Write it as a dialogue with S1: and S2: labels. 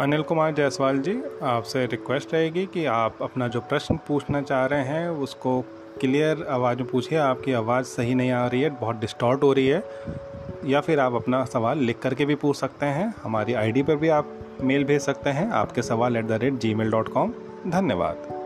S1: अनिल कुमार जायसवाल जी, आपसे रिक्वेस्ट रहेगी कि आप अपना जो प्रश्न पूछना चाह रहे हैं, उसको क्लियर आवाज़ में पूछिए। आपकी आवाज़ सही नहीं आ रही है, बहुत डिस्टॉर्ट हो रही है। या फिर आप अपना सवाल लिख करके भी पूछ सकते हैं। हमारी आईडी पर भी आप मेल भेज सकते हैं। आपके सवाल at the rate G mail dot com धन्यवाद।